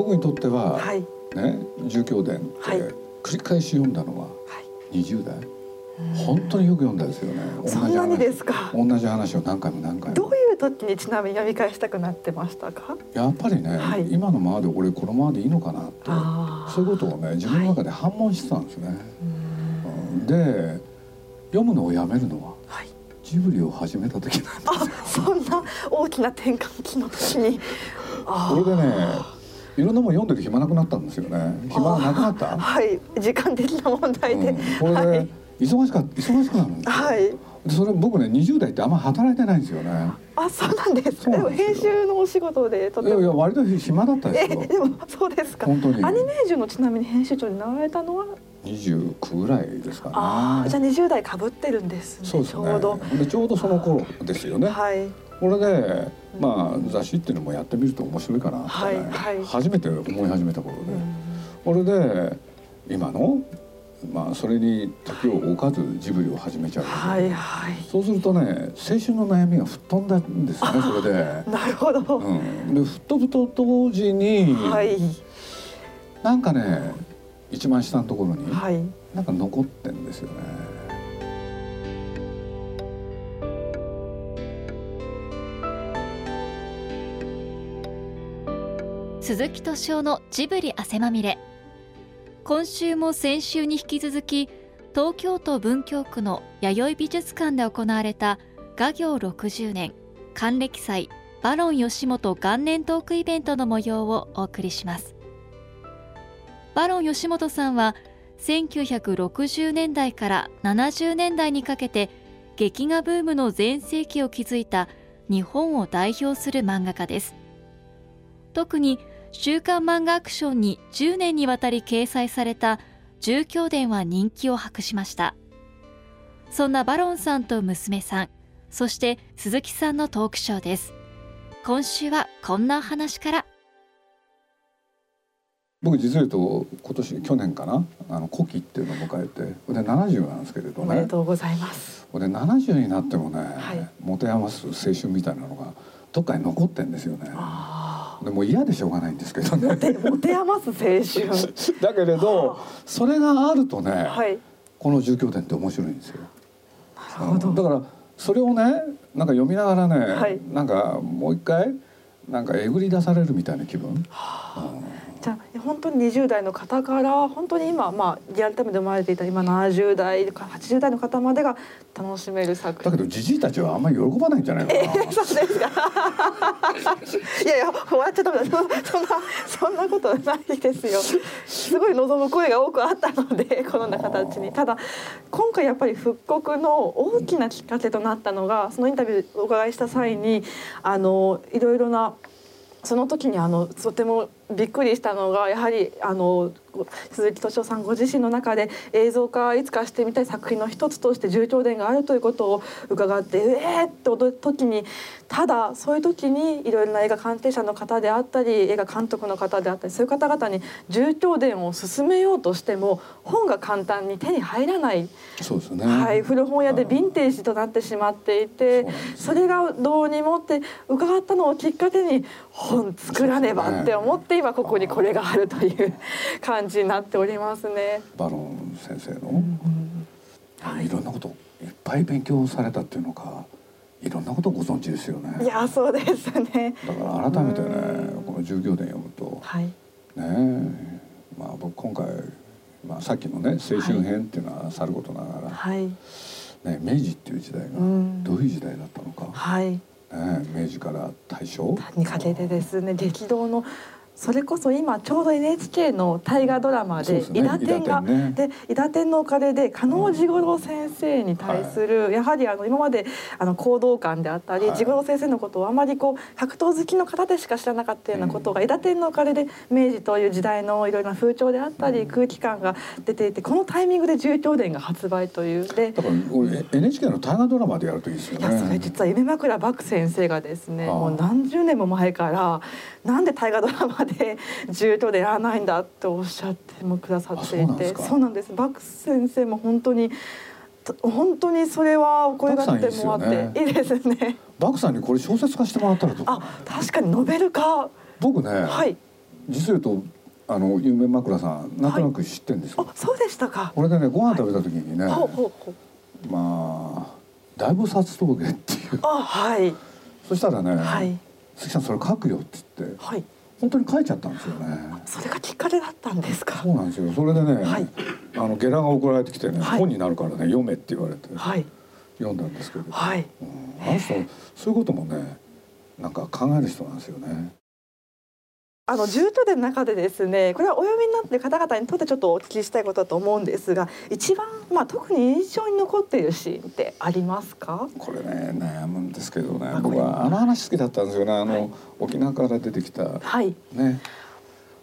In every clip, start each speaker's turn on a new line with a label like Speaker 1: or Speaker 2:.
Speaker 1: 僕にとっては、
Speaker 2: はい。
Speaker 1: ね住教伝って
Speaker 2: はい。
Speaker 1: 繰り返し読んだのは
Speaker 2: はい。
Speaker 1: 20代。本当によく読んだですよね。同じ
Speaker 2: そんなに
Speaker 1: 話
Speaker 2: ですか？
Speaker 1: 同じ話を何回も何回も。
Speaker 2: どういう時にちなみに読み返したくなってましたか？
Speaker 1: やっぱりね、
Speaker 2: はい。
Speaker 1: 今のままで俺このままでいいのかなって
Speaker 2: あー。
Speaker 1: そういうことをね自分の中で反問してたんですね、で読むのをやめるのは
Speaker 2: はい。
Speaker 1: ジブリを始めた時なんです
Speaker 2: あそんな大きな転換期の時に。
Speaker 1: これでねいろんなもん読んでる暇なくなったんですよね。暇がなくなった、
Speaker 2: はい。時間的な問題で、
Speaker 1: うん、これで、
Speaker 2: はい。
Speaker 1: 忙しか忙しくなるんですよ、
Speaker 2: はい。
Speaker 1: でそれ僕ね20代ってあんま働いてないんですよね。
Speaker 2: あそうなんです。でも編集のお仕事でと
Speaker 1: いやいや
Speaker 2: ても
Speaker 1: 割と暇だったですよ。
Speaker 2: えでもそうですか。
Speaker 1: 本当に。
Speaker 2: アニメージュのちなみに編集長になられたのは
Speaker 1: ？29ぐらいですかね。
Speaker 2: ああじゃあ20代かぶってるんですね
Speaker 1: そうですね。
Speaker 2: ちょうど。
Speaker 1: でちょうどその頃ですよね。
Speaker 2: はい。
Speaker 1: これでまあ雑誌っていうのもやってみると面白いかなって初めて思い始めた頃で、
Speaker 2: うん。
Speaker 1: これで今のまあそれに時を置かずジブリを始めちゃう、
Speaker 2: はいはい。
Speaker 1: そうするとね青春の悩みが吹っ飛んだんですよねそれで。
Speaker 2: なるほど、
Speaker 1: うん、で吹っ飛ぶと同時に、
Speaker 2: はい。
Speaker 1: なんかね一番下のところに、
Speaker 2: はい。
Speaker 1: なんか残ってんですよね。
Speaker 3: 鈴木敏夫のジブリ汗まみれ。今週も先週に引き続き東京都文京区の弥生美術館で行われた画業60年還暦祭バロン吉本元年トークイベントの模様をお送りします。バロン吉本さんは1960年代から70年代にかけて劇画ブームの全盛期を築いた日本を代表する漫画家です。特に週刊漫画アクションに10年にわたり掲載された住居伝は人気を博しました。そんなバロンさんと娘さんそして鈴木さんのトークショーです。今週はこんなお話から。
Speaker 1: 僕実を言うと今年去年かなあの古希っていうのを迎えてで70なんですけれど
Speaker 2: おめで
Speaker 1: ね
Speaker 2: とうございます。
Speaker 1: で70になってもね、
Speaker 2: はい。
Speaker 1: 持て余す青春みたいなのがどっかに残ってんですよね。
Speaker 2: あ
Speaker 1: でもう嫌でしょうがないんですけど
Speaker 2: あ
Speaker 1: ね。
Speaker 2: 持て余す青春。
Speaker 1: だけれどそれがあるとね、
Speaker 2: はい。
Speaker 1: この住居伝って面白いんですよ。
Speaker 2: なるほど。
Speaker 1: だからそれをねなんか読みながらね、
Speaker 2: はい。
Speaker 1: なんかもう一回なんかえぐり出されるみたいな気分。
Speaker 2: じゃあ本当に20代の方から本当に今まあリアルタイムで生まれていた今70代とか80代の方までが楽しめる作品
Speaker 1: だけどじじいたちはあんまり喜ばないんじゃないの？かな。
Speaker 2: そうですか。いやいや、終わっちゃダメだ。そそんな、そんなことないですよ。すごい望む声が多くあったので、このような形に。ただ、今回やっぱり復刻の大きなきっかけとなったのが、そのインタビューをお伺いした際に、あのいろいろな。その時にあのとてもびっくりしたのがやはりあのご鈴木敏夫さんご自身の中で映像化いつかしてみたい作品の一つとして重教伝があるということを伺ってえーって驚いた時にただそういう時にいろいろな映画鑑定者の方であったり映画監督の方であったりそういう方々に重教伝を進めようとしても本が簡単に手に入らない、
Speaker 1: そうですね。
Speaker 2: はい、古本屋でヴィンテージとなってしまっていて
Speaker 1: そ
Speaker 2: れがどうにもって伺ったのをきっかけに本作らねばって思って今ここにこれがあるという感じになっておりますね。
Speaker 1: バロン先生の、い、ろんなことをいっぱい勉強されたっていうのかいろんなことをご存知ですよね
Speaker 2: いやそうですね。
Speaker 1: だから改めてね
Speaker 2: うん
Speaker 1: この従業伝読むと
Speaker 2: はい。
Speaker 1: ねえまあ僕今回、まあ、さっきのね青春編っていうのはさることながら、
Speaker 2: はい。
Speaker 1: ね、明治っていう時代が
Speaker 2: うん
Speaker 1: どういう時代だったのか、
Speaker 2: はい。
Speaker 1: ねえ、明治から大正？
Speaker 2: にかけてですね激動のそれこそ今ちょうど NHK の大河ドラマで伊達天がで伊達天のおかげで加納治五郎先生に対するやはりあの今まであの行動感であったり
Speaker 1: はい。
Speaker 2: 治五郎先生のことをあまりこう格闘好きの方でしか知らなかったようなことが伊達天のおかげで明治という時代のいろいろな風潮であったり空気感が出ていてこのタイミングで重教伝が発売という。で
Speaker 1: だから俺 NHK の大河ドラマでやるといいですよ
Speaker 2: いやそれ
Speaker 1: ね
Speaker 2: 実は夢枕漠先生がですね、
Speaker 1: はあ。
Speaker 2: もう何十年も前からなんで大河ドラマで重要でやらないんだっておっしゃってもくださっていて。
Speaker 1: あそうなんですか。
Speaker 2: そうなんです漠先生も本当にと本当にそれはお声がけてもらって。いいですね。
Speaker 1: バクさんにこれ小説化してもらったらと
Speaker 2: あ確かにノベル化。
Speaker 1: 僕ね、
Speaker 2: はい
Speaker 1: 実を言うとあの有名枕さんなんとなく知ってんですよ、
Speaker 2: あそうでしたか。
Speaker 1: これでねご飯食べた時にね、
Speaker 2: ほうほうほう。
Speaker 1: まあ大菩薩峠っていう。
Speaker 2: あはい。
Speaker 1: そしたらね
Speaker 2: はい「
Speaker 1: 鈴木さんそれ書くよ」って言って
Speaker 2: はい
Speaker 1: 本当に書いちゃったんですよね。
Speaker 2: それがきっかけだったんですか？
Speaker 1: そうなんですよ。それでね、
Speaker 2: はい。
Speaker 1: あのゲラが送られてきてね、
Speaker 2: はい。
Speaker 1: 本になるからね読めって言われて。
Speaker 2: はい。
Speaker 1: 読んだんですけど、
Speaker 2: はい。
Speaker 1: うん、あの人そういうこともねなんか考える人なんですよね。
Speaker 2: あの住居伝の中でですねこれはお読みになっている方々にとってちょっとお聞きしたいことだと思うんですが一番、まあ、特に印象に残っているシーンってありますか？
Speaker 1: これね悩むんですけどね僕はあの話好きだったんですよね。あの、
Speaker 2: はい。
Speaker 1: 沖縄から出てきた
Speaker 2: はい。
Speaker 1: ね。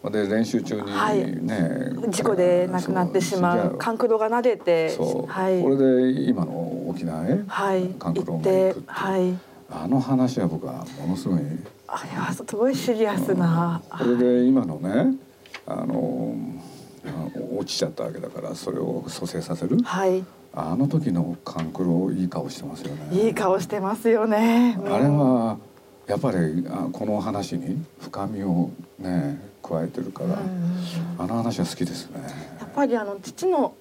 Speaker 1: で練習中に
Speaker 2: はい。
Speaker 1: ね、
Speaker 2: 事故で亡くなってしま
Speaker 1: そうう
Speaker 2: 勘九郎が撫でてはい。
Speaker 1: これで今の沖縄へ
Speaker 2: はい。
Speaker 1: 勘九郎が行くって
Speaker 2: はい。
Speaker 1: あの話は僕はものすごい
Speaker 2: あれはすごいシリアスな。
Speaker 1: これで今のねあの落ちちゃったわけだからそれを蘇生させる？
Speaker 2: はい。
Speaker 1: あの時の勘九郎いい顔してますよね。
Speaker 2: いい顔してますよね。
Speaker 1: あれはやっぱりあこの話に深みをね加えてるから、
Speaker 2: うん。
Speaker 1: あの話は好きですね。
Speaker 2: やっぱりあの父の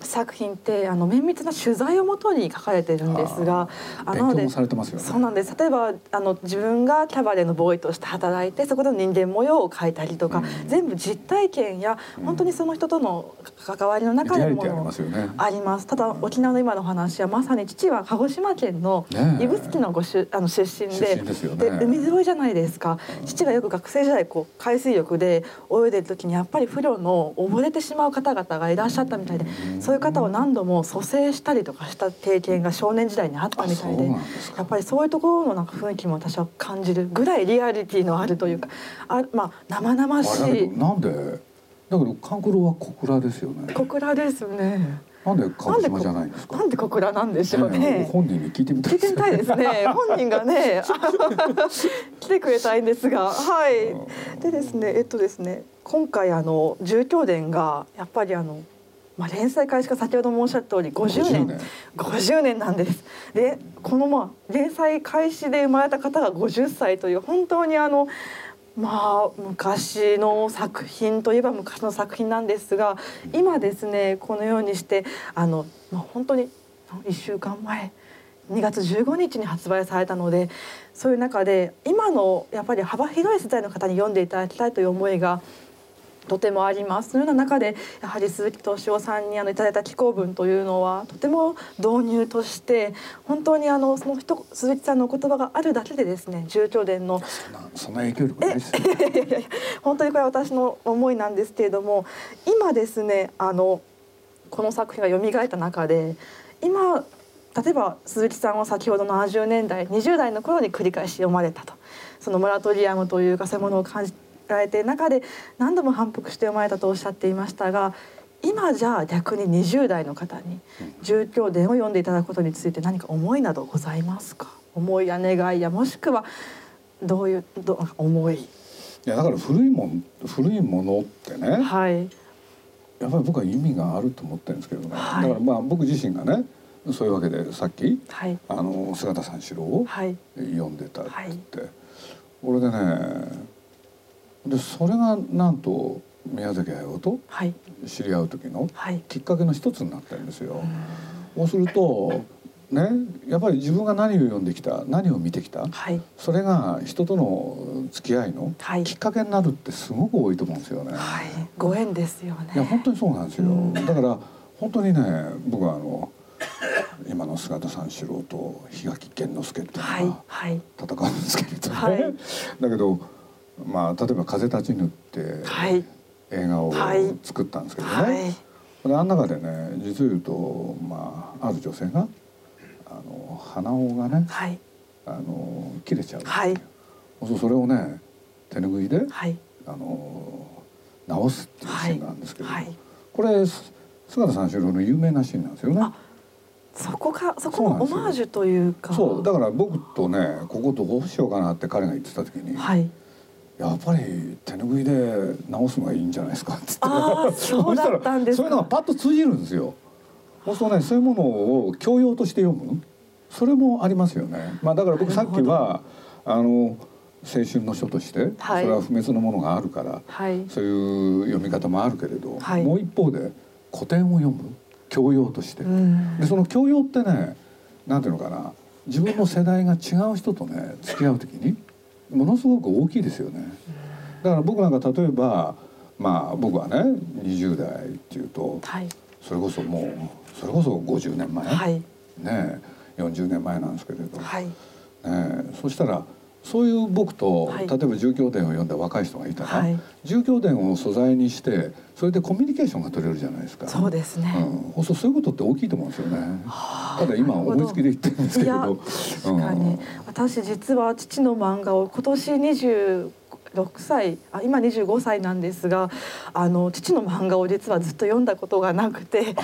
Speaker 2: 作品ってあの綿密な取材をもとに書かれてるんですがあ
Speaker 1: 勉強もされてますよね。
Speaker 2: そうなんです。例えばあの自分がキャバレーのボーイとして働いてそこでの人間模様を描いたりとか、
Speaker 1: うん。
Speaker 2: 全部実体験や
Speaker 1: うん。
Speaker 2: 本当にその人との関わりの中でのもの
Speaker 1: ますよね。
Speaker 2: あります。ただ沖縄の今の話はまさに父は鹿児島県の指宿のごしあの出身で
Speaker 1: ね。
Speaker 2: で海沿いじゃないですか。父がよく学生時代こう海水浴で泳いでる時にやっぱり不慮の溺れてしまう方々がいらっしゃったみたいでそういう方を何度も蘇生したりとかした経験が少年時代にあったみたいでやっぱりそういうところのなんか雰囲気も私は感じるぐらいリアリティのあるというかあまあ生々しい
Speaker 1: なんでだけど勘九郎は小倉ですよね。
Speaker 2: 小倉ですね。
Speaker 1: なんで鹿児島じゃないんですか？
Speaker 2: なんで小倉なんでしょう
Speaker 1: ね
Speaker 2: ね。
Speaker 1: 本人に聞いてみたい
Speaker 2: 聞いてみたいですね。本人がね、来てくれたいんですが、はい。でですね、えっとですね、今回あの住居伝がやっぱりあの。まあ、連載開始が先ほど申し上げた通り50年。
Speaker 1: 50年。
Speaker 2: 50年なんです。でこのまあ連載開始で生まれた方が50歳という本当にあのまあ昔の作品といえば昔の作品なんですが今ですねこのようにしてあの、まあ、本当に1週間前2月15日に発売されたのでそういう中で今のやっぱり幅広い世代の方に読んでいただきたいという思いがとてもありますそのような中でやはり鈴木敏夫さんにあのいただいた寄稿文というのはとても導入として本当にあのその人鈴木さんのお言葉があるだけでですね住居伝の
Speaker 1: そんな影響力ないですよ。
Speaker 2: いやいやいや本当にこれは私の思いなんですけれども今ですねあのこの作品が蘇った中で今例えば鈴木さんは先ほどの70年代20代の頃に繰り返し読まれたとそのモラトリアムというかそういうものを感じられて中で何度も反復して読まれたとおっしゃっていましたが今じゃあ逆に20代の方に住居伝を読んでいただくことについて何か思いなどございますか？思いや願いやもしくはどういうどう思い。
Speaker 1: いやだから古いもん古いものってね、
Speaker 2: はい。
Speaker 1: やっぱり僕は意味があると思ってるんですけどね、
Speaker 2: はい。
Speaker 1: だからまあ僕自身がねそういうわけでさっき
Speaker 2: はい。
Speaker 1: あの姿三四郎を
Speaker 2: はい。
Speaker 1: 読んでたって言って、俺でねでそれがなんと宮崎駿と
Speaker 2: はい。
Speaker 1: 知り合う時の
Speaker 2: はい。
Speaker 1: きっかけの一つになってるんですよ。そうするとねやっぱり自分が何を読んできた何を見てきた
Speaker 2: はい。
Speaker 1: それが人との付き合いの
Speaker 2: はい。
Speaker 1: きっかけになるってすごく多いと思うんですよね。
Speaker 2: はい。ご縁ですよね。
Speaker 1: いや本当にそうなんですよ、
Speaker 2: うん。
Speaker 1: だから本当にね僕はあの今の姿三四郎と檜垣健之介っていう
Speaker 2: はい
Speaker 1: のが
Speaker 2: はい。
Speaker 1: 戦うんですけれどね、
Speaker 2: はい。
Speaker 1: だけどまあ例えば「風立ちぬ」って
Speaker 2: はい。
Speaker 1: 映画を
Speaker 2: はい。
Speaker 1: 作ったんですけどね、
Speaker 2: はい。
Speaker 1: であの中でね実を言うと、まあ、ある女性があの鼻緒がね
Speaker 2: はい。
Speaker 1: あの切れちゃう、
Speaker 2: はい。
Speaker 1: そうそれをね手拭いで
Speaker 2: はい。
Speaker 1: あの直すっていうシーンなんですけど、
Speaker 2: はい。
Speaker 1: これ姿三四郎の有名なシーンなんですよね。
Speaker 2: あそこかそこのオマージュというか。
Speaker 1: そうだから僕とねここどうしようかなって彼が言ってた時に、
Speaker 2: はい
Speaker 1: やっぱり手拭いで直すのがいいんじゃないですか？っつって。
Speaker 2: あーそうだったんですか。
Speaker 1: そういうのがパッと通じるんですよ。そうするとねそういうものを教養として読む？それもありますよね。まあだから僕さっきはあの青春の書として、
Speaker 2: はい。
Speaker 1: それは不滅のものがあるから
Speaker 2: はい。
Speaker 1: そういう読み方もあるけれど、
Speaker 2: はい。
Speaker 1: もう一方で古典を読む？教養として、
Speaker 2: うん。
Speaker 1: でその教養ってねなんていうのかな自分の世代が違う人とね付き合う時にものすごく大きいですよね。だから僕なんか例えばまあ僕はね20代っていうと
Speaker 2: はい。
Speaker 1: それこそもうそれこそ50年前、
Speaker 2: はい。
Speaker 1: ね40年前なんですけれど、
Speaker 2: はい。
Speaker 1: ね、そしたらそういう僕と、
Speaker 2: はい。
Speaker 1: 例えば住居伝を読んだ若い人がいたら、
Speaker 2: はい。
Speaker 1: 住居伝を素材にしてそれでコミュニケーションが取れるじゃないですか。
Speaker 2: そうですね、
Speaker 1: うん、そうそういうことって大きいと思うんですよね。
Speaker 2: はあ
Speaker 1: ただ今思いつきで言ってるんですけど、
Speaker 2: 確かに、私実は父の漫画を今年26歳あ今25歳なんですがあの父の漫画を実はずっと読んだことがなくて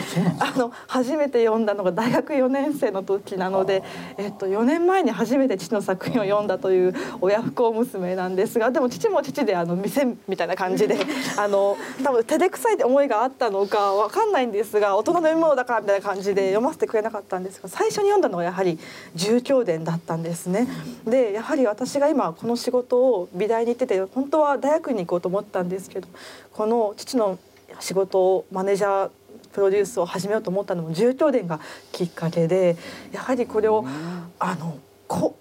Speaker 2: あの初めて読んだのが大学4年生の時なので、えっと、4年前に初めて父の作品を読んだという親不孝娘なんですがでも父も父であの店みたいな感じであの多分照れくさいって思いがあったのかわかんないんですが大人の読み物だからみたいな感じで読ませてくれなかったんですが最初に読んだのはやはり「住居伝」だったんですね。でやはり私が今この仕事を美大に行ってて本当は大学に行こうと思ったんですけどこの父の仕事をマネージャープロデュースを始めようと思ったのも住居伝がきっかけでやはりこれをあのこ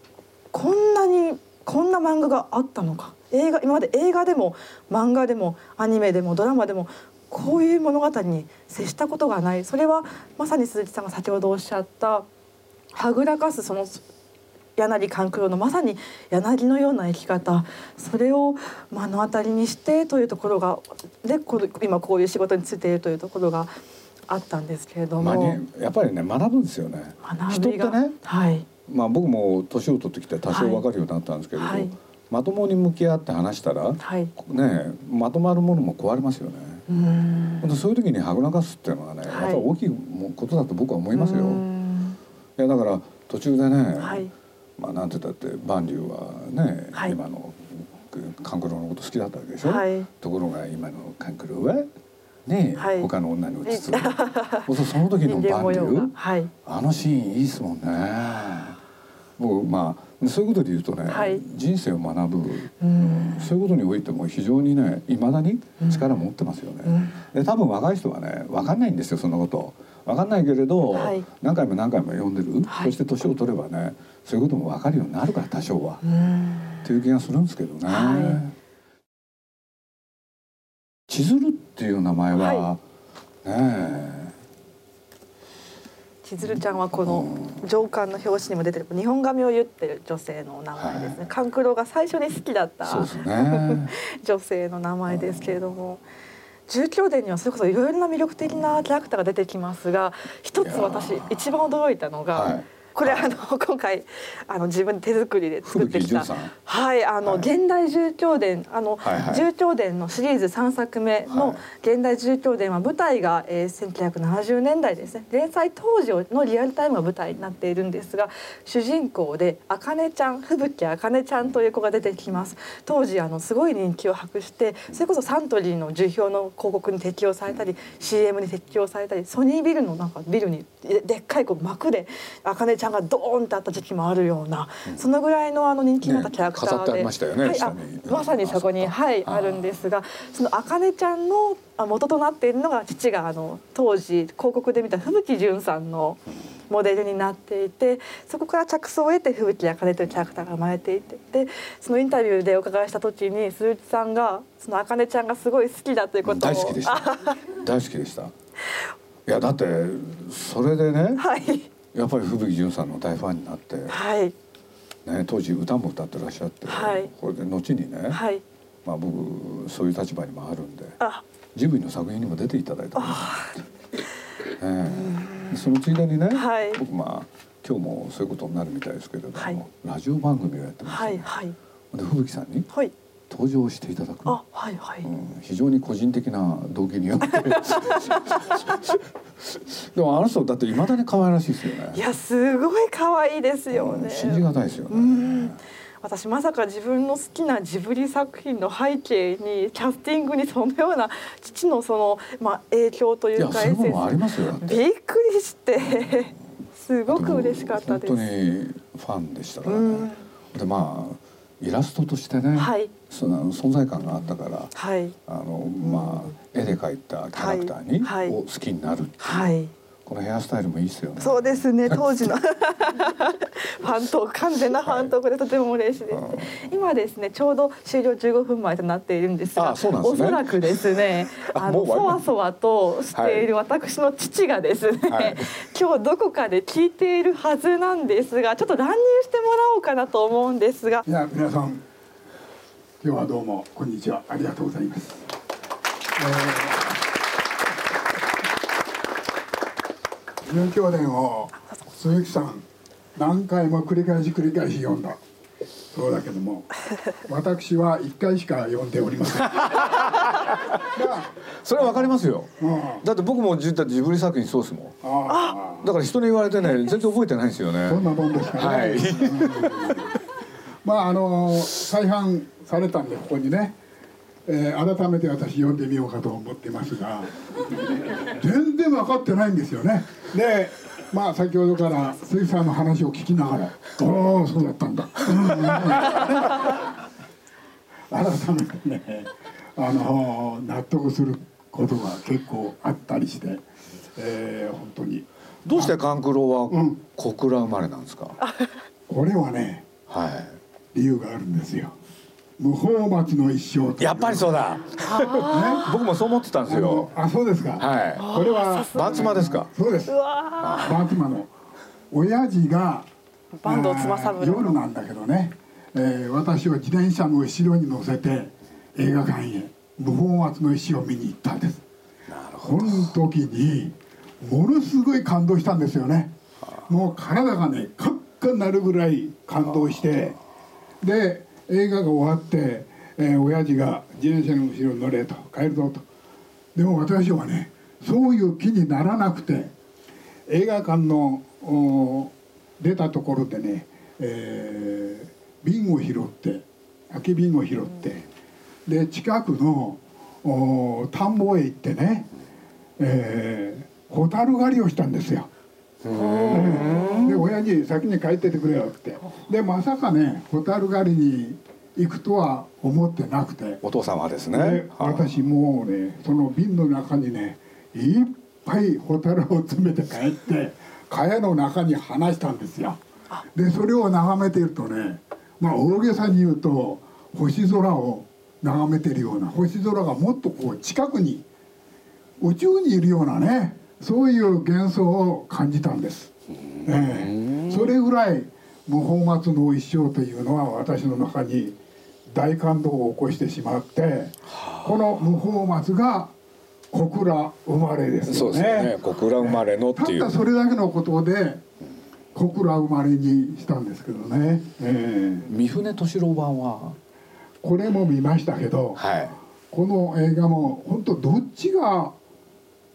Speaker 2: こんなにこんな漫画があったのか。映画今まで映画でも漫画でもアニメでもドラマでもこういう物語に接したことがない。それはまさに鈴木さんが先ほどおっしゃったはぐらかすその柳勘九郎のまさに柳のような生き方。それを目の当たりにしてというところがで今こういう仕事についているというところがあったんですけれど
Speaker 1: まあ
Speaker 2: も、
Speaker 1: ねやっぱりね学ぶんですよね。人ってね
Speaker 2: はい。
Speaker 1: まあ僕も年を取ってきて多少わかるようになったんですけれど、
Speaker 2: はい。
Speaker 1: まともに向き合って話したら、
Speaker 2: はい。
Speaker 1: ねまとまるものも壊れますよね。
Speaker 2: うーん。
Speaker 1: そういう時にはぐらかすっていうのはね、
Speaker 2: はい。
Speaker 1: やっぱり大きいもことだと僕は思いますよ。い
Speaker 2: ん。
Speaker 1: やだから途中でね、
Speaker 2: はい
Speaker 1: まあなんて言って万竜はね、
Speaker 2: はい。
Speaker 1: 今の勘九郎のこと好きだったわけでしょ？
Speaker 2: はい。
Speaker 1: ところが今の勘九郎はね、
Speaker 2: はい。
Speaker 1: 他の女に落ち着く。そうすその時の万竜、
Speaker 2: はい。
Speaker 1: あのシーンいいですもんね。僕まあそういうことで言うとね、
Speaker 2: はい。
Speaker 1: 人生を学ぶ、
Speaker 2: うん。
Speaker 1: そういうことにおいても非常にねいまだに力を持ってますよね。
Speaker 2: うん。
Speaker 1: で多分若い人はね分かんないんですよそんなこと。分かんないけれど、
Speaker 2: はい。
Speaker 1: 何回も何回も読んでる、
Speaker 2: はい。
Speaker 1: そして年を取ればねそういうことも分かるようになるから多少は、
Speaker 2: うん。
Speaker 1: っていう気がするんですけどね。
Speaker 2: は
Speaker 1: 千鶴っていう名前は、
Speaker 2: は
Speaker 1: ねえ。
Speaker 2: 千鶴ちゃんはこの上巻の表紙にも出てる日本髪を言ってる女性の名前ですね。
Speaker 1: はい。
Speaker 2: 勘九郎が最初に好きだった
Speaker 1: ね。
Speaker 2: 女性の名前ですけれども。住居伝にはそれこそいろいろな魅力的なキャラクターが出てきますが一つ私一番驚いたのが、
Speaker 1: はい
Speaker 2: これあの今回あの自分で手作りで作ってきたはいあの、
Speaker 1: はい。
Speaker 2: 現代住居伝あの、
Speaker 1: はいはい。
Speaker 2: 住居伝のシリーズ3作目
Speaker 1: は
Speaker 2: の
Speaker 1: い。
Speaker 2: 現代住居伝は舞台が、えー、1970年代ですね。連載当時のリアルタイムが舞台になっているんですが主人公であかねちゃん吹雪あかねちゃんという子が出てきます。当時あのすごい人気を博してそれこそサントリーの樹氷の広告に適用されたり CM に適用されたりソニービルのなんかビルにででっかいこう幕であかねちゃんがドーンってあった時期もあるような、そのぐらいのあの人気になったキャラクターで、
Speaker 1: ましたよね
Speaker 2: はい、まさにそこにはい
Speaker 1: あ
Speaker 2: るんですがそのあかねちゃんのあ元となっているのが父があの当時広告で見た吹雪純さんのモデルになっていてそこから着想を得て吹雪あかねというキャラクターが生まれていてでそのインタビューでお伺いした時に鈴木さんがそのあかねちゃんがすごい好きだということを
Speaker 1: 大好きでした。大好きでした。いやだってそれでね、
Speaker 2: はい
Speaker 1: やっぱり吹雪純さんの大ファンになって、
Speaker 2: はい。
Speaker 1: ね当時歌も歌ってらっしゃって、
Speaker 2: はい。
Speaker 1: これで後にね、
Speaker 2: はい。
Speaker 1: まあ僕そういう立場にもあるんで、
Speaker 2: あ。
Speaker 1: ジブリの作品にも出ていただいたんです。え え。そのついでにね、
Speaker 2: はい。
Speaker 1: 僕まあ今日もそういうことになるみたいですけれども、
Speaker 2: はい。
Speaker 1: ラジオ番組をやってます、
Speaker 2: はいはい。
Speaker 1: で吹雪さんに
Speaker 2: はい
Speaker 1: 登場していただく。
Speaker 2: あはいはい、
Speaker 1: うん非常に個人的な動機によって。でもあの人だっていまだに可愛らしいですよね。
Speaker 2: いやすごい可愛いですよね、
Speaker 1: うん信じがたいですよね、
Speaker 2: うん。私まさか自分の好きなジブリ作品の背景にキャスティングにそのような父のその、まあ、影響とい
Speaker 1: いうや
Speaker 2: か
Speaker 1: そういうものもありますよだって。
Speaker 2: びっくりしてすごく嬉しかったです。
Speaker 1: 本当にファンでしたからね、
Speaker 2: うん。
Speaker 1: でまあイラストとしてね、
Speaker 2: はい。
Speaker 1: その存在感があったから
Speaker 2: はい。
Speaker 1: あのまあ絵で描いたキャラクターに、
Speaker 2: はい。はい。
Speaker 1: を好きになるっていう。
Speaker 2: はい
Speaker 1: このヘアスタイルもいいですよね。
Speaker 2: そうですね。当時の。ファントーク。完全なファントークでとても嬉しいです、今ですねちょうど終了15分前となっているんですが
Speaker 1: あそうなんですね。
Speaker 2: おそらくですね
Speaker 1: あ
Speaker 2: あのそ
Speaker 1: わ
Speaker 2: そわとしている私の父がですね、
Speaker 1: はい。
Speaker 2: 今日どこかで聞いているはずなんですがちょっと乱入してもらおうかなと思うんですが。
Speaker 4: いや皆さん今日はどうもこんにちは。ありがとうございます。えー、純教伝を鈴木さん何回も繰り返し繰り返し読んだそうだけども 私は一回しか読んでおりません。まあ
Speaker 1: それはわかりますよ。
Speaker 4: うん
Speaker 1: だって僕も実はジブリ作品そうですもん。
Speaker 4: あ
Speaker 1: だから人に言われてね全然覚えてないんですよね。
Speaker 4: あそんなもんですかね。
Speaker 1: はい
Speaker 4: うんまああの再販されたんでここにね、えー改めて私読んでみようかと思ってますが全然分かってないんですよね。でまあ先ほどから鈴木さんの話を聞きながら「ああそうだったんだ」改めてねあの納得することが結構あったりして、えー本当に
Speaker 1: どうして勘九郎は
Speaker 4: うん
Speaker 1: 小倉生まれなんですか？
Speaker 4: これはね
Speaker 1: はい。
Speaker 4: 理由があるんですよ。無法松の一生
Speaker 1: やっぱりそうだ。
Speaker 4: ね。
Speaker 1: 僕もそう思ってたんですよ。
Speaker 4: あそうですか。
Speaker 1: は
Speaker 4: これは
Speaker 1: い。バンツマですか？
Speaker 4: そうです。バンツマの親父が
Speaker 2: 坂東妻三郎
Speaker 4: あー夜なんだけどね、えー私を自転車の後ろに乗せて映画館へ無法松の石を見に行ったんです。この時にものすごい感動したんですよね。もう体がねカッカになるぐらい感動してで映画が終わって、えー、親父が自転車の後ろに乗れと帰るぞとでも私はねそういう気にならなくて映画館の出たところでね、えー瓶を拾って空き瓶を拾ってで近くの田んぼへ行ってね、えー、ホタル狩りをしたんですよ。で親に先に帰っててくれよって。でまさかねホタル狩りに行くとは思ってなくて。
Speaker 1: お父様です
Speaker 4: で
Speaker 1: ね。はい。
Speaker 4: 私もうねその瓶の中にねいっぱいホタルを詰めて帰って蚊帳の中に放したんですよ。でそれを眺めているとねまあ大げさに言うと星空を眺めてるような星空がもっとこう近くに宇宙にいるようなねそういう幻想を感じたんです。ええそれぐらい無法松の一生というのは私の中に大感動を起こしてしまってこの無法松が小倉生まれです
Speaker 1: そう。ですよね。小倉生まれのっていう
Speaker 4: たった。それだけのことで小倉生まれにしたんですけどね、ええ
Speaker 1: 三船敏郎版は？
Speaker 4: これも見ましたけど、
Speaker 1: はい。
Speaker 4: この映画も本当どっちが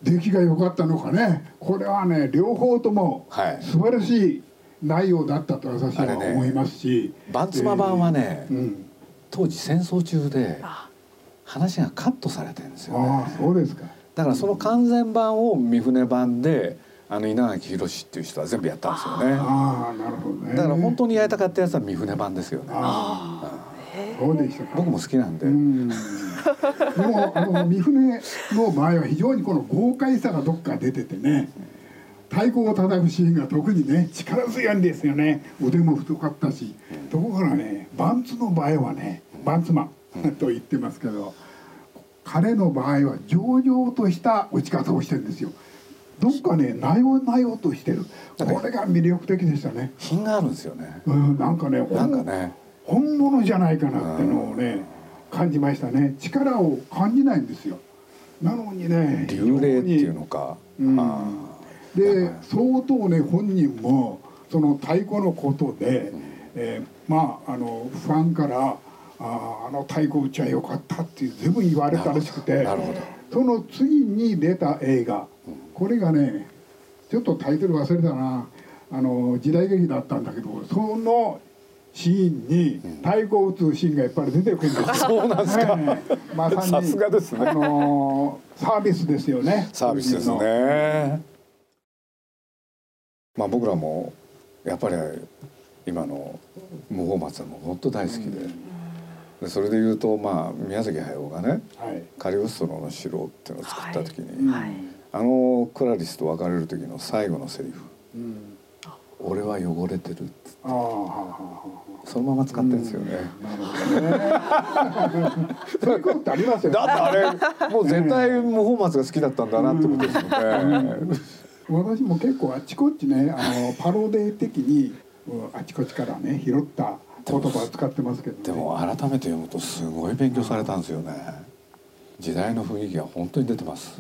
Speaker 4: 出来が良かったのかね。これはね両方とも
Speaker 1: はい。
Speaker 4: 素晴らしい内容だったと私は
Speaker 1: あれね
Speaker 4: 思いますし、
Speaker 1: バンツマ版はね、
Speaker 4: うん、
Speaker 1: 当時戦争中で
Speaker 2: あ。
Speaker 1: 話がカットされてるんですよね。
Speaker 4: ああそうですか。
Speaker 1: だからその完全版を三船版であの稲垣宏っていう人は全部やったんですよね。
Speaker 4: ああなるほどね。
Speaker 1: だから本当にやりたかったやつは三船版ですよね。
Speaker 4: ああそうでしたか
Speaker 1: 僕も好きなんで。
Speaker 4: うんでもあの三船の場合は非常にこの豪快さがどっか出ててね。太鼓を叩くシーンが特にね力強いんですよね。腕も太かったし。ところがねバンツの場合はねバンツマン と言ってますけど彼の場合は上々とした打ち方をしてるんですよ。どっかねなよなよとしてる。これが魅力的でしたね。
Speaker 1: 品があるんですよね。
Speaker 4: うんなんかね
Speaker 1: なんかね。
Speaker 4: 本物じゃないかなってのをね感じましたね。力を感じないんですよ。なのにね
Speaker 1: 流霊っていうのか。
Speaker 4: うん。
Speaker 1: あ
Speaker 4: で相当ね本人もその太鼓のことで、えーまああのファンから「あーあの太鼓打ちはよかった」って随分言われたらしくてその次に出た映画。これがねちょっとタイトル忘れたな。あの時代劇だったんだけどそのシーンに太鼓を打つシーンがやっぱり出てくるんですよ。
Speaker 1: そうなんですか。
Speaker 4: ええ。まさに
Speaker 1: さすがですね。
Speaker 4: あのサービスですよね。
Speaker 1: サービスですね。まあ僕らもやっぱり今の無法松はもう本当大好きで,、でそれで言うとまあ宮崎駿がね
Speaker 4: はい「
Speaker 1: カリオストロの城」っていうのを作った時に、
Speaker 2: はい。
Speaker 1: あのクラリスと別れる時の最後のセリフ。
Speaker 4: うん「
Speaker 1: 俺は汚れてる」
Speaker 4: ああはあはあは
Speaker 1: そのまま使ってるんですよね。
Speaker 4: あなるほどねそういうことってありますよね
Speaker 1: だってあれもう絶対無法松が好きだったんだなってことですよね。
Speaker 4: 私も結構あちこちねあのパロディ的にうんあちこちからね拾った言葉を使ってますけど、ね、
Speaker 1: でも改めて読むとすごい勉強されたんですよね。時代の雰囲気が本当に出てます。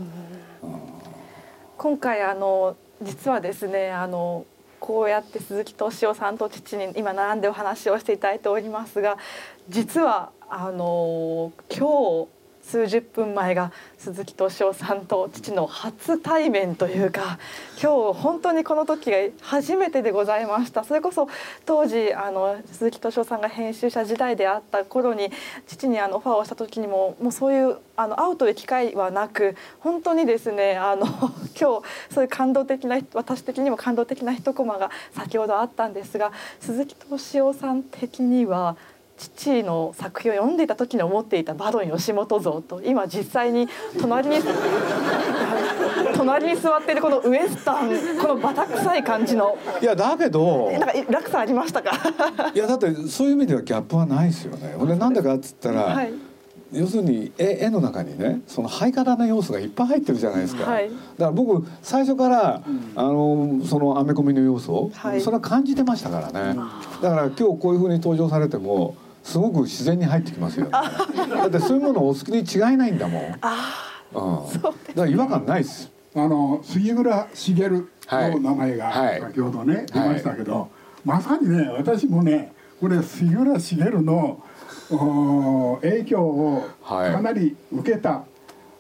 Speaker 2: 今回あの実はですねあのこうやって鈴木敏夫さんと父に今並んでお話をしていただいておりますが実はあの今日数十分前が鈴木敏夫さんと父の初対面というか今日本当にこの時が初めてでございました。それこそ当時あの鈴木敏夫さんが編集者時代であった頃に父にあのオファーをした時にももうそういうあの会うという機会はなく本当にですねあの 今日そういう感動的な私的にも感動的な一コマが先ほどあったんですが鈴木敏夫さん的には父の作品を読んでいた時に思っていたバドン吉本像と今実際に隣に 隣に座っているこのウエスタンこのバタ臭い感じの。
Speaker 1: いやだけど
Speaker 2: なんか落差ありましたか？
Speaker 1: いやだってそういう意味ではギャップはないですよね。ほんでなんでかっつったら、
Speaker 2: はい。
Speaker 1: 要するに絵絵の中にねそのハイカラな要素がいっぱい入ってるじゃないですか。
Speaker 2: はい。
Speaker 1: だから僕最初から、あのそのアメコミの要素、
Speaker 2: はい。
Speaker 1: それは感じてましたからね。だから今日こういう風に登場されてもすごく自然に入ってきますよね。だってそういうものをお好きに違いないんだもん。
Speaker 2: あ
Speaker 1: うん。
Speaker 2: そう
Speaker 1: だから違和感ないです。
Speaker 4: あの杉村茂の名前が
Speaker 1: はい
Speaker 4: 先ほどね、出ましたけど、まさにね私もねこれ杉村茂のお影響を
Speaker 1: はい
Speaker 4: かなり受けた、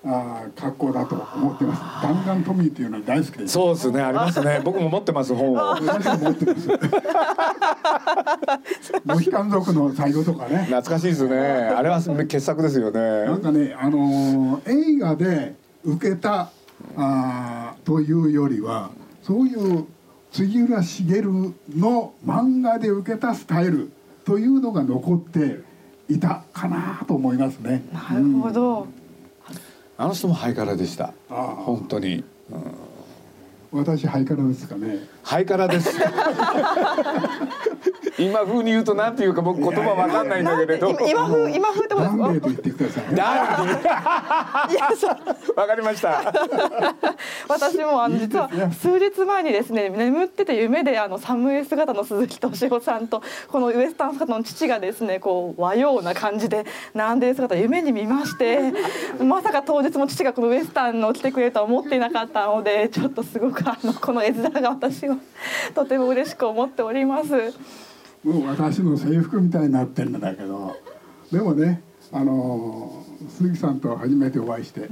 Speaker 4: あー格好だと思ってます。弾丸トミーっていうのは大好きです。
Speaker 1: そうですねありますね。僕も持ってます本を。
Speaker 4: 私も持ってます。モヒカン族の最後とかね。
Speaker 1: 懐かしいですね。あれは傑作ですよね。
Speaker 4: なんかね、あのー映画で受けたあーというよりはそういう杉浦茂の漫画で受けたスタイルというのが残っていたかなと思いますね。
Speaker 2: なるほど、
Speaker 1: あの人もハイカラでした。本当に。
Speaker 4: 私ハイカラですかね。
Speaker 1: ハイカラです。今風に言うとなんていうか僕言葉わかんないんだけれど。
Speaker 2: 今今風今風ってこと
Speaker 4: ダンデーと
Speaker 2: です
Speaker 4: 言ってください
Speaker 1: わかりました。
Speaker 2: 私もあの実は数日前にですね眠ってて夢であのサムエ姿の鈴木敏夫さんとこのウエスタン姿の父がですねこう和洋な感じで並んで姿を夢に見ましてまさか当日も父がこのウエスタンの来てくれるとは思っていなかったのでちょっとすごくあのこの絵面が私はとても嬉しく思っております。
Speaker 4: もう私の制服みたいになってるんだけどでもねあのー鈴木さんと初めてお会いして、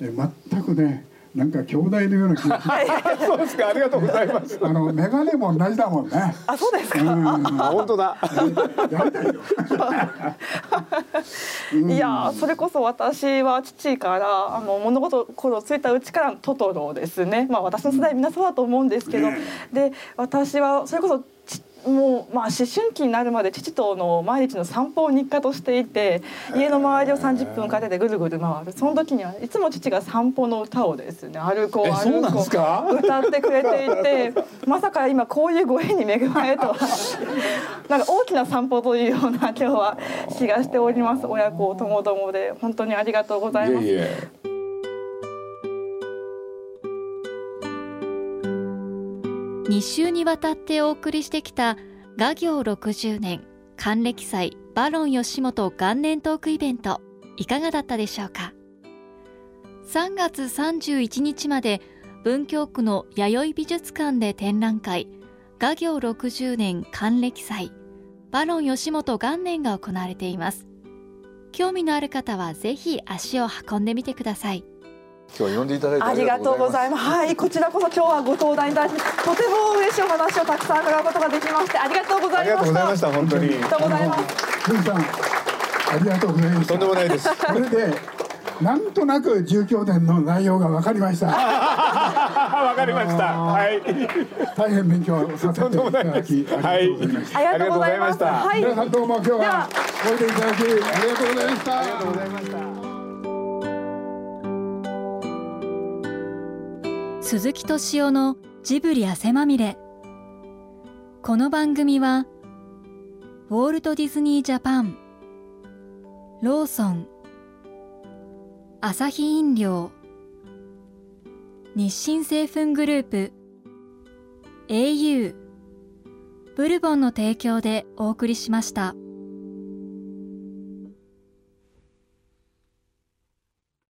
Speaker 4: え全くねなんか兄弟のような気が
Speaker 1: そうですか。ありがとうございます。
Speaker 4: あの眼鏡も同じだもんね。
Speaker 2: あそうですか、
Speaker 4: うん、
Speaker 1: あ本当だ。
Speaker 4: やりたいよ。
Speaker 2: いやーそれこそ私は父からあの物事心ついたうちからのトトロですね、まあ、私の世代みんなそうだと思うんですけど、で私はそれこそちもうまあ思春期になるまで父との毎日の散歩を日課としていて家の周りを30分かけてぐるぐる回る。その時にはいつも父が散歩の歌をですね歩こう
Speaker 1: え
Speaker 2: 歩こう歌ってくれていて まさか今こういうご縁に恵まれるとは。なんか大きな散歩というような今日は気がしております親子ともどもで。本当にありがとうございます。
Speaker 1: いえいえ。
Speaker 3: 2週にわたってお送りしてきた画業60年還暦祭バロン吉本元年トークイベントいかがだったでしょうか？3月31日まで文京区の弥生美術館で展覧会画業60年還暦祭バロン吉本元年が行われています。興味のある方はぜひ足を運んでみてください。
Speaker 1: 今日呼んでいただいて
Speaker 2: ありがとうございます。はい、こちらこそ今日はご登壇いただき、とても嬉しいお話をたくさん伺うことができまして、ありがとうござ
Speaker 1: ありが
Speaker 2: いました。
Speaker 1: とうございました本当に
Speaker 2: ありがとうございます。
Speaker 4: 鈴木さんありがとうございまし
Speaker 1: とんでもないです
Speaker 4: これでなんとなく住居伝の内容が分かりました。
Speaker 5: わかりました。はい。
Speaker 4: 大変勉強させていただきありがとうございました、
Speaker 2: ありがとうございます。
Speaker 5: あ
Speaker 2: はい。
Speaker 4: 皆さんどうも今日
Speaker 2: は
Speaker 4: おいでいただきありがとうございました
Speaker 5: ありがとうございました。
Speaker 3: 鈴木敏夫のジブリ汗まみれこの番組はウォールト・ディズニー・ジャパンローソンアサヒ飲料日清製粉グループ au ブルボンの提供でお送りしました。